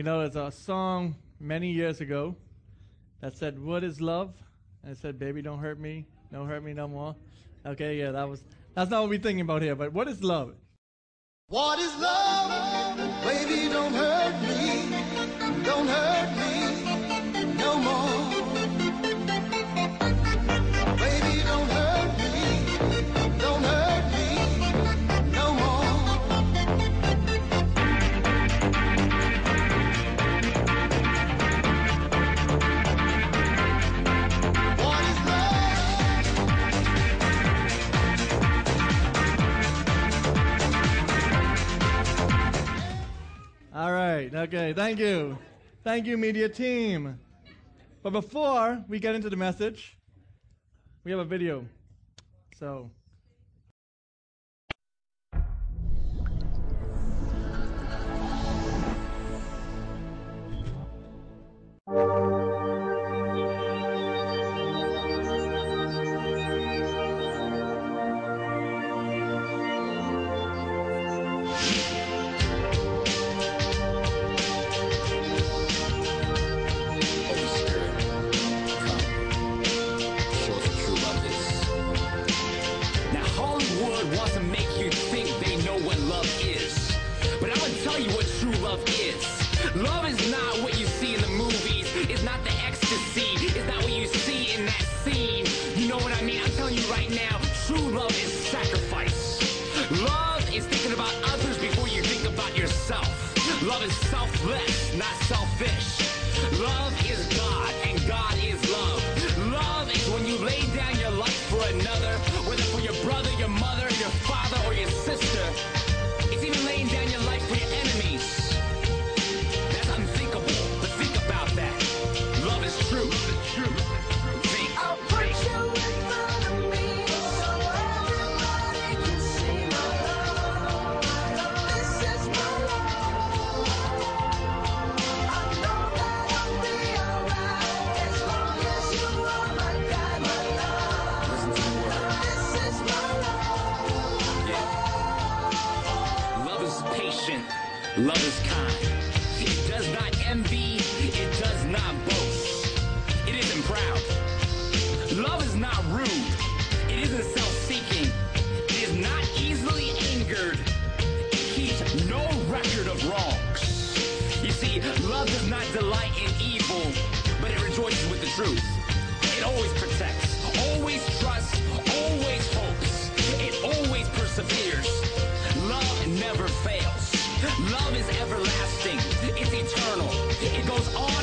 You know, there's a song many years ago that said, "What is love?" And it said, "Baby, don't hurt me, don't hurt me no more." Okay, yeah, that was that's not what we're thinking about here. But what is love? What is love? Baby, don't hurt me. Okay, thank you. Thank you, media team. But before we get into the message, we have a video. So. love is. Love is not what you see in the movies. It's not the ecstasy. It's not what you see in that scene. You know what I mean? I'm telling you right now, true love is sacrifice. Love is thinking about others before you think about yourself. Love is selfless. goes on.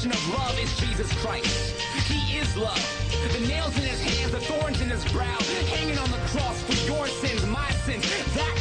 definition of love is Jesus Christ. He is love. The nails in his hands, the thorns in his brow, hanging on the cross for your sins, my sins. That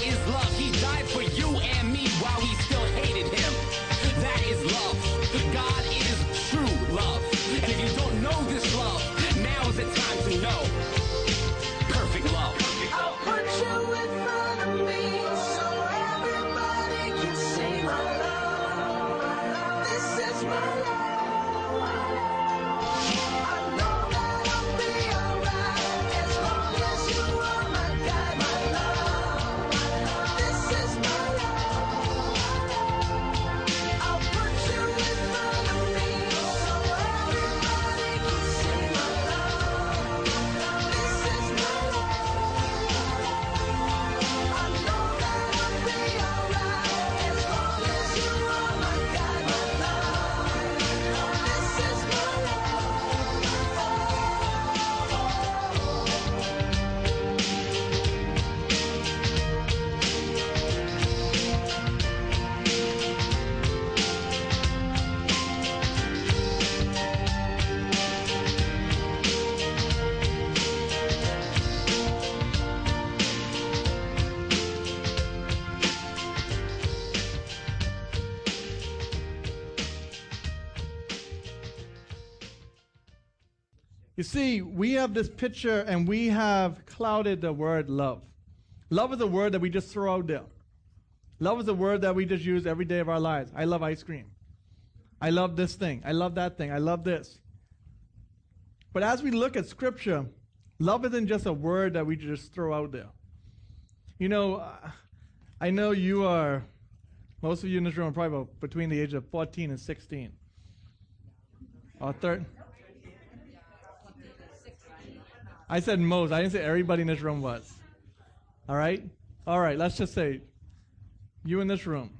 See, we have this picture and we have clouded the word love. Love is a word that we just throw out there. Love is a word that we just use every day of our lives. I love ice cream. I love this thing. I love that thing. I love this. But as we look at Scripture, love isn't just a word that we just throw out there. You know, I know you are, most of you in this room are probably between the age of 14 and 16. Or third. I said most. I didn't say everybody in this room was. All right? All right, let's just say you in this room.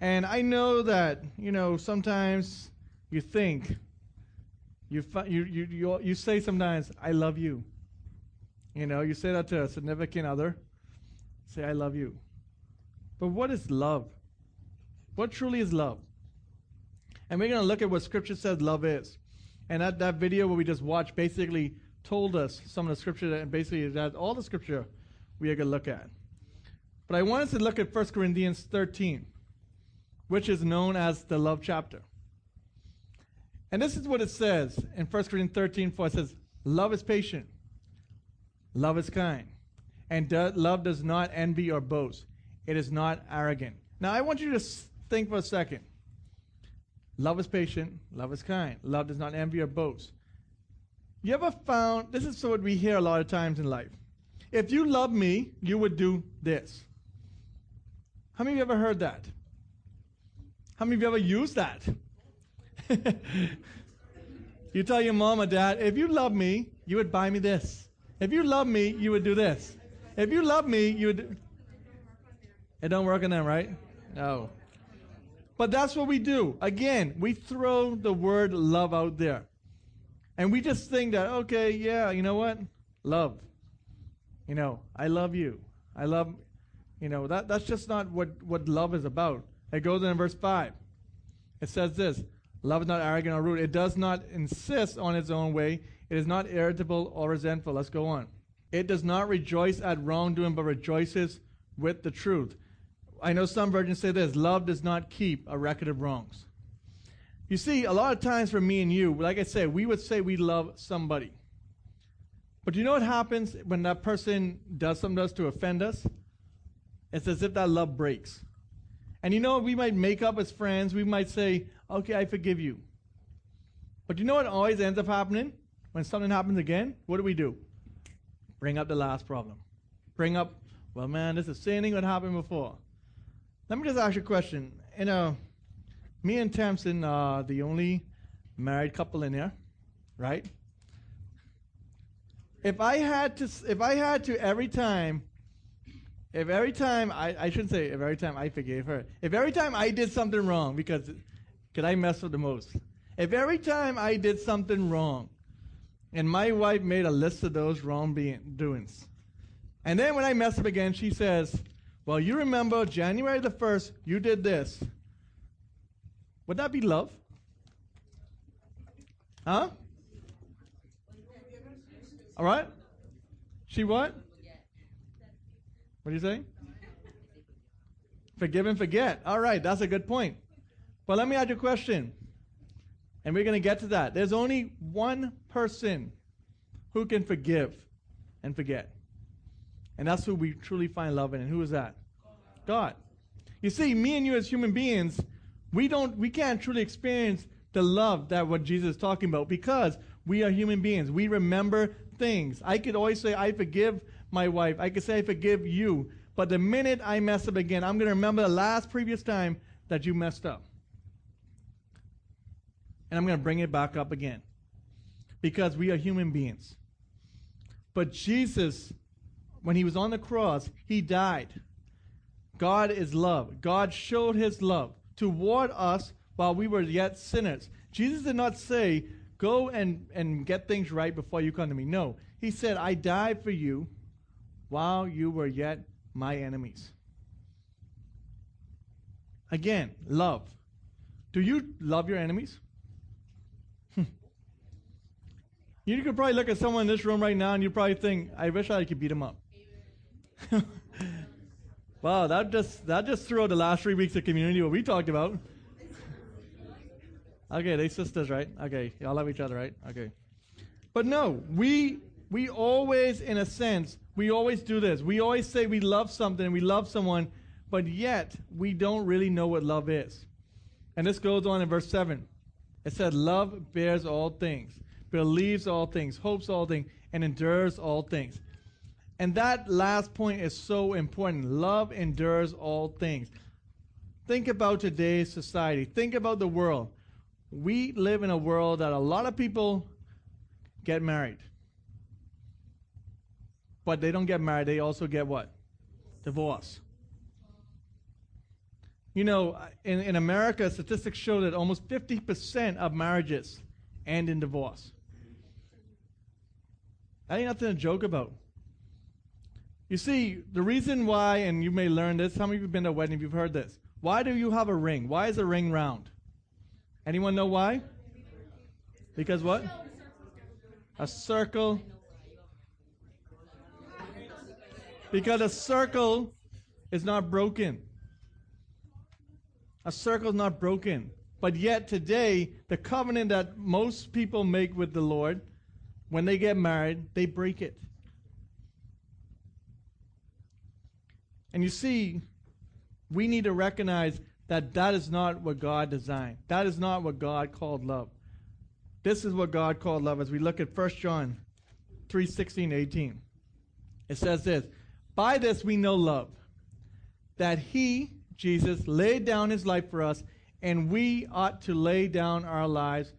And I know that, you know, sometimes you think, you, you, you, you, you say sometimes, I love you. You know, you say that to a significant other. Say, I love you. But what is love? What truly is love? And we're going to look at what Scripture says love is. And that, that video where we just watched basically told us some of the Scripture, and basically that all the Scripture we are going to look at. But I want us to look at 1 Corinthians 13, which is known as the love chapter. And this is what it says in 1 Corinthians 13 4. It says, Love is patient, love is kind, and do- love does not envy or boast. It is not arrogant. Now, I want you to think for a second. Love is patient, love is kind, love does not envy or boast. You ever found, this is what we hear a lot of times in life. If you love me, you would do this. How many of you ever heard that? How many of you ever used that? you tell your mom or dad, if you love me, you would buy me this. If you love me, you would do this. If you love me, you would. Do... It don't work on them, right? No. But that's what we do. Again, we throw the word love out there. And we just think that, okay, yeah, you know what? Love. You know, I love you. I love, you know, that, that's just not what, what love is about. It goes in verse 5. It says this Love is not arrogant or rude. It does not insist on its own way. It is not irritable or resentful. Let's go on. It does not rejoice at wrongdoing, but rejoices with the truth. I know some versions say this love does not keep a record of wrongs. You see, a lot of times for me and you, like I said, we would say we love somebody. But you know what happens when that person does something to us to offend us? It's as if that love breaks. And you know, we might make up as friends. We might say, okay, I forgive you. But you know what always ends up happening? When something happens again, what do we do? Bring up the last problem. Bring up, well, man, this is the same thing that happened before. Let me just ask you a question. You know, me and Tamsin are the only married couple in here, right? If I had to, if I had to every time, if every time I, I shouldn't say if every time I forgave her, if every time I did something wrong, because could I mess with the most? If every time I did something wrong, and my wife made a list of those wrong doings, and then when I mess up again, she says, "Well, you remember January the first, you did this." Would that be love? Huh? All right. She what? What do you say? Forgive and forget. All right, that's a good point. But let me ask you a question. And we're going to get to that. There's only one person who can forgive and forget. And that's who we truly find love in. And who is that? God. You see, me and you as human beings, we don't we can't truly experience the love that what Jesus is talking about because we are human beings. We remember things. I could always say I forgive my wife. I could say I forgive you. But the minute I mess up again, I'm going to remember the last previous time that you messed up. And I'm going to bring it back up again. Because we are human beings. But Jesus, when he was on the cross, he died. God is love. God showed his love toward us while we were yet sinners. Jesus did not say, Go and, and get things right before you come to me. No. He said, I died for you while you were yet my enemies. Again, love. Do you love your enemies? Hmm. you could probably look at someone in this room right now and you probably think, I wish I could beat him up. wow, that just that just threw out the last three weeks of community what we talked about. okay, they sisters, right? Okay, y'all love each other, right? Okay. But no, we we always, in a sense, we always do this. We always say we love something, we love someone, but yet we don't really know what love is. And this goes on in verse 7. It said, Love bears all things, believes all things, hopes all things, and endures all things. And that last point is so important. Love endures all things. Think about today's society. Think about the world. We live in a world that a lot of people get married. But they don't get married, they also get what? Divorce. You know, in, in America, statistics show that almost 50% of marriages end in divorce. That ain't nothing to joke about. You see, the reason why, and you may learn this, many of you have been to a wedding if you've heard this? Why do you have a ring? Why is a ring round? Anyone know why? Because what? A circle. Because a circle is not broken. A circle is not broken. But yet today, the covenant that most people make with the Lord, when they get married, they break it. And you see, we need to recognize that that is not what God designed. That is not what God called love. This is what God called love as we look at 1 John 3 16, 18. It says this By this we know love, that he, Jesus, laid down his life for us, and we ought to lay down our lives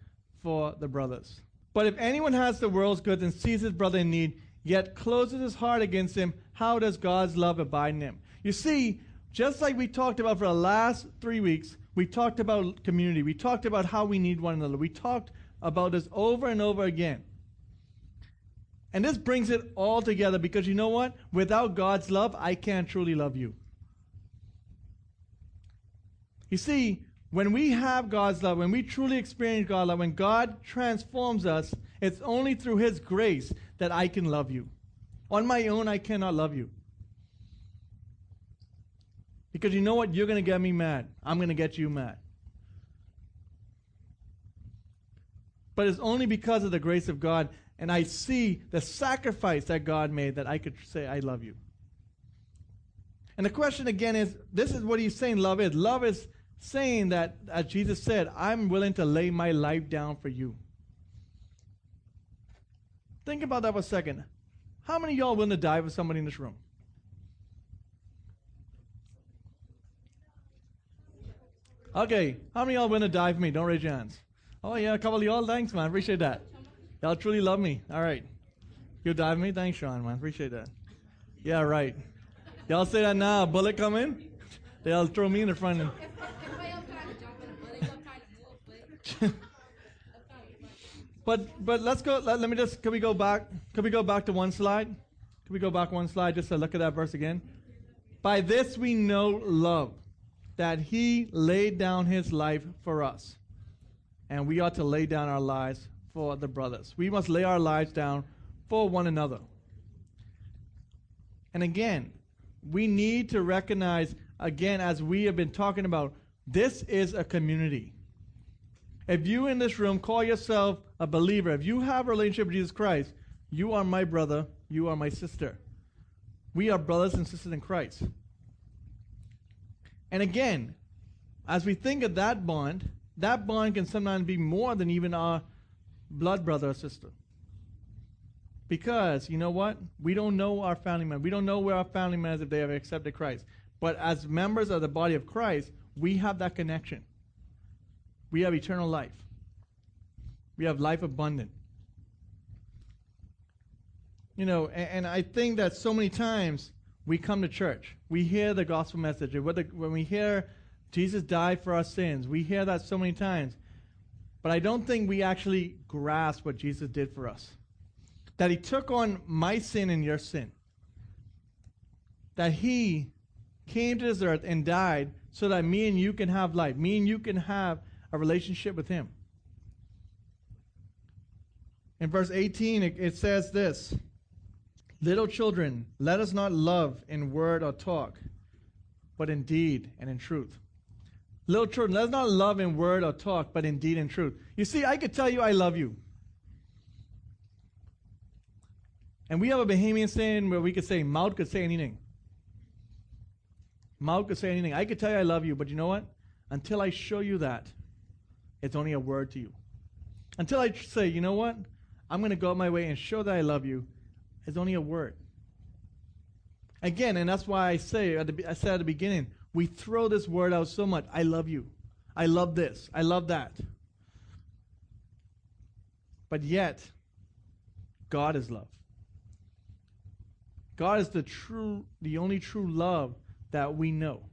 for the brothers. But if anyone has the world's goods and sees his brother in need, yet closes his heart against him, how does God's love abide in him? You see, just like we talked about for the last three weeks, we talked about community. We talked about how we need one another. We talked about this over and over again. And this brings it all together because you know what? Without God's love, I can't truly love you. You see, when we have God's love, when we truly experience God's love, when God transforms us, it's only through His grace that I can love you. On my own, I cannot love you. Because you know what? You're going to get me mad. I'm going to get you mad. But it's only because of the grace of God and I see the sacrifice that God made that I could say, I love you. And the question again is this is what he's saying love is. Love is saying that, as Jesus said, I'm willing to lay my life down for you. Think about that for a second. How many y'all willing to die for somebody in this room? Okay, how many y'all willing to die for me? Don't raise your hands. Oh yeah, a couple of y'all. Thanks, man. Appreciate that. Y'all truly love me. All right. You'll die for me? Thanks, Sean, man. Appreciate that. Yeah, right. Y'all say that now. Bullet come in? They'll throw me in the front. but but let's go. Let, let me just. Can we go back? Can we go back to one slide? Can we go back one slide just to look at that verse again? By this we know love, that He laid down His life for us, and we ought to lay down our lives for the brothers. We must lay our lives down for one another. And again, we need to recognize, again, as we have been talking about, this is a community. If you in this room call yourself a believer, if you have a relationship with Jesus Christ, you are my brother, you are my sister. We are brothers and sisters in Christ. And again, as we think of that bond, that bond can sometimes be more than even our blood brother or sister. Because, you know what? We don't know our family members. We don't know where our family members if they have accepted Christ. But as members of the body of Christ, we have that connection. We have eternal life. We have life abundant. You know, and, and I think that so many times we come to church, we hear the gospel message, when we hear Jesus died for our sins, we hear that so many times. But I don't think we actually grasp what Jesus did for us. That he took on my sin and your sin. That he came to this earth and died so that me and you can have life. Me and you can have a relationship with him. In verse 18, it, it says this Little children, let us not love in word or talk, but in deed and in truth. Little children, let's not love in word or talk, but in deed and truth. You see, I could tell you I love you. And we have a Bahamian saying where we could say, mouth could say anything. Mouth could say anything. I could tell you I love you, but you know what? Until I show you that, it's only a word to you. Until I say, you know what? I'm going to go my way and show that I love you, it's only a word. Again, and that's why I say, the, I said at the beginning, we throw this word out so much. I love you. I love this. I love that. But yet, God is love. God is the true, the only true love that we know.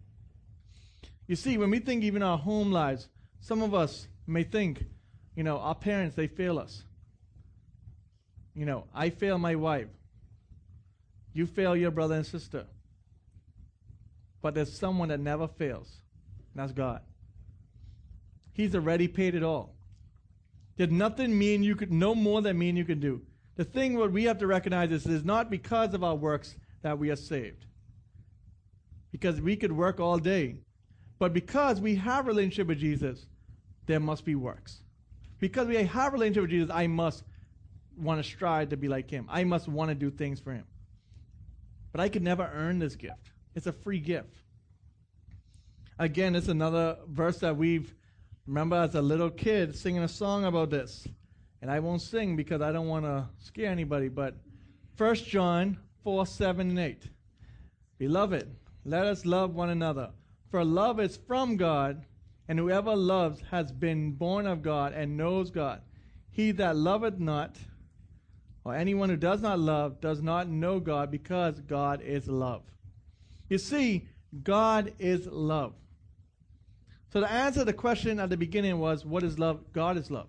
You see, when we think even our home lives, some of us may think, you know, our parents, they fail us. You know, I fail my wife. You fail your brother and sister. But there's someone that never fails, and that's God. He's already paid it all. There's nothing me and you could, no more than me and you can do. The thing what we have to recognize is it is not because of our works that we are saved. Because we could work all day. But because we have a relationship with Jesus, there must be works. Because we have a relationship with Jesus, I must want to strive to be like him. I must want to do things for him. But I could never earn this gift. It's a free gift. Again, it's another verse that we've remember as a little kid singing a song about this. And I won't sing because I don't want to scare anybody, but 1 John 4 7 and 8. Beloved, let us love one another. For love is from God, and whoever loves has been born of God and knows God. He that loveth not, or anyone who does not love, does not know God, because God is love. You see, God is love. So the answer to the question at the beginning was, what is love? God is love.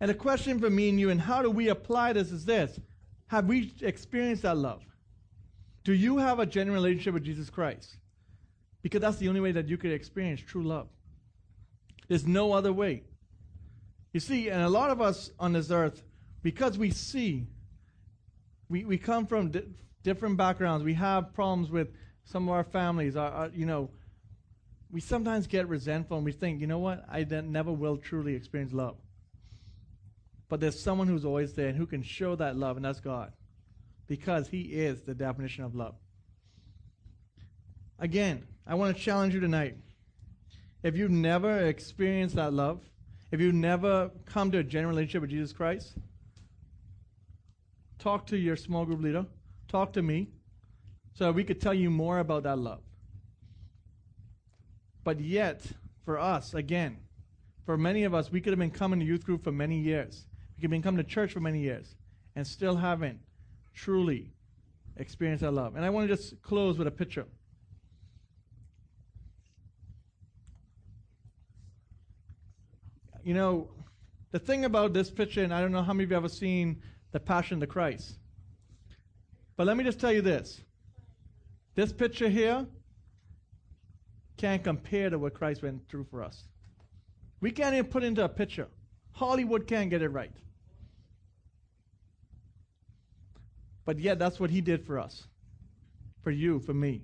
And the question for me and you, and how do we apply this, is this Have we experienced that love? Do you have a genuine relationship with Jesus Christ? Because that's the only way that you could experience true love. There's no other way. You see, and a lot of us on this earth, because we see, we, we come from di- different backgrounds. We have problems with some of our families. Our, our, you know, we sometimes get resentful and we think, you know what, I never will truly experience love. But there's someone who's always there and who can show that love, and that's God. Because He is the definition of love. Again, I want to challenge you tonight. If you've never experienced that love, if you've never come to a genuine relationship with Jesus Christ, talk to your small group leader, talk to me, so we could tell you more about that love. But yet, for us, again, for many of us, we could have been coming to youth group for many years. We could have been coming to church for many years and still haven't truly experienced that love. And I want to just close with a picture. You know, the thing about this picture, and I don't know how many of you have ever seen The Passion of the Christ. But let me just tell you this. This picture here can't compare to what Christ went through for us. We can't even put into a picture. Hollywood can't get it right. But yet, that's what he did for us, for you, for me.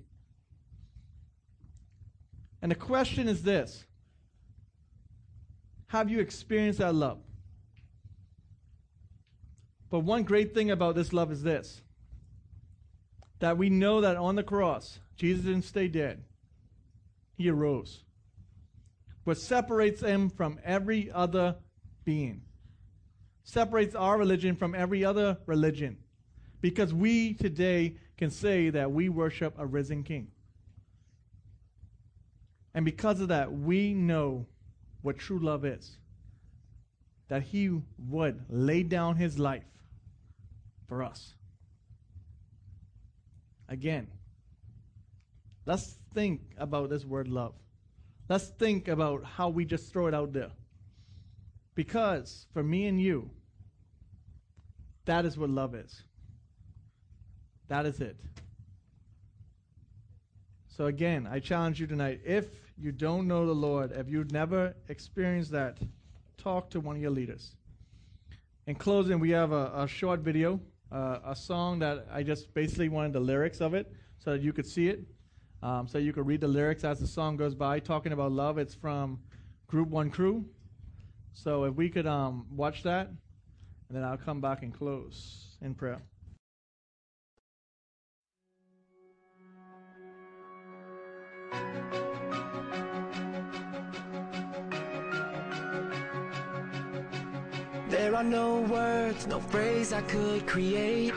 And the question is this Have you experienced that love? But one great thing about this love is this that we know that on the cross, Jesus didn't stay dead, he arose. What separates him from every other being, separates our religion from every other religion, because we today can say that we worship a risen king. And because of that, we know what true love is. That he would lay down his life for us. Again, let's think about this word love. Let's think about how we just throw it out there. Because for me and you, that is what love is. That is it. So again, I challenge you tonight. If you don't know the Lord, if you've never experienced that, talk to one of your leaders. In closing, we have a, a short video, uh, a song that I just basically wanted the lyrics of it so that you could see it, um, so you could read the lyrics as the song goes by, talking about love. It's from Group One Crew. So if we could um, watch that, and then I'll come back and close in prayer. Are no words, no phrase I could create.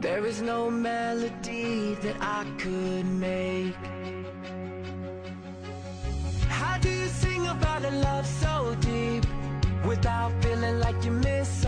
There is no melody that I could make. How do you sing about a love so deep without feeling like you missed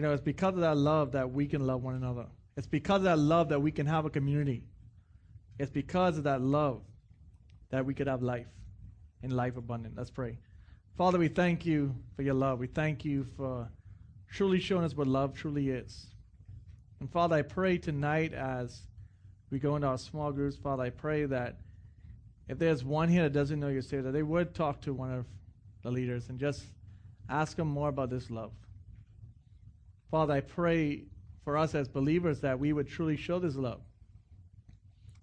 you know, it's because of that love that we can love one another. It's because of that love that we can have a community. It's because of that love that we could have life and life abundant. Let's pray. Father, we thank you for your love. We thank you for truly showing us what love truly is. And Father, I pray tonight as we go into our small groups, Father, I pray that if there's one here that doesn't know your Savior, that they would talk to one of the leaders and just ask them more about this love. Father, I pray for us as believers that we would truly show this love,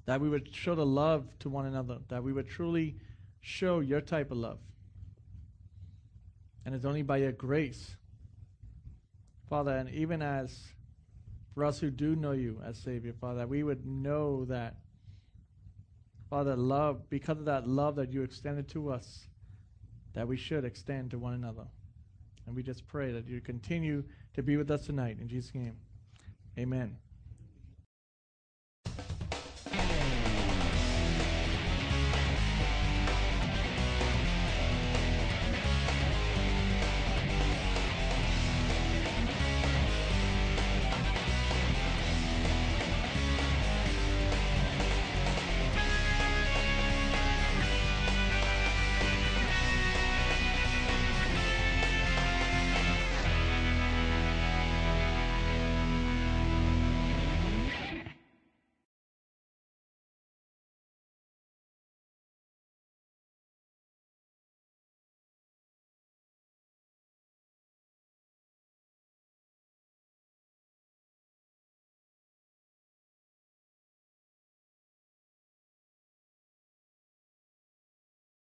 that we would show the love to one another, that we would truly show your type of love. And it's only by your grace, Father, and even as for us who do know you as Savior, Father, that we would know that, Father, love, because of that love that you extended to us, that we should extend to one another. And we just pray that you continue to be with us tonight. In Jesus' name, amen.